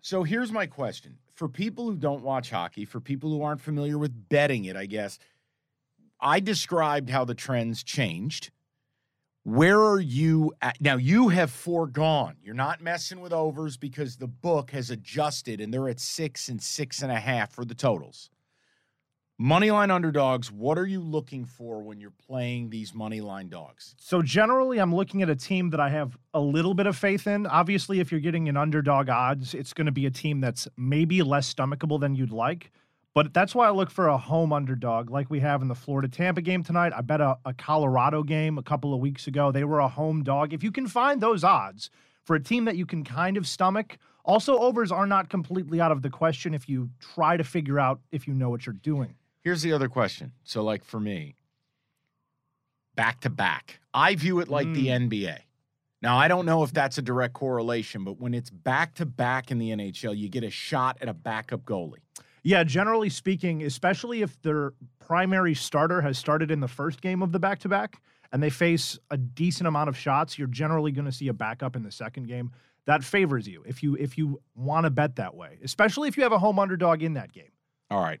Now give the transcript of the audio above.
So here's my question for people who don't watch hockey, for people who aren't familiar with betting it, I guess. I described how the trends changed where are you at? Now, you have foregone. You're not messing with overs because the book has adjusted and they're at six and six and a half for the totals. Moneyline underdogs, what are you looking for when you're playing these moneyline dogs? So, generally, I'm looking at a team that I have a little bit of faith in. Obviously, if you're getting an underdog odds, it's going to be a team that's maybe less stomachable than you'd like. But that's why I look for a home underdog like we have in the Florida Tampa game tonight. I bet a, a, Colorado game a couple of weeks ago. They were a home dog. If you can find those odds for a team that you can kind of stomach, also overs are not completely out of the question if you try to figure out if you know what you're doing. Here's the other question. So, like for me, back to back, I view it like mm. the NBA. Now, I don't know if that's a direct correlation, but when it's back to back in the NHL, you get a shot at a backup goalie. Yeah, generally speaking, especially if their primary starter has started in the first game of the back to back and they face a decent amount of shots, you're generally going to see a backup in the second game. That favors you if you if you want to bet that way, especially if you have a home underdog in that game. All right.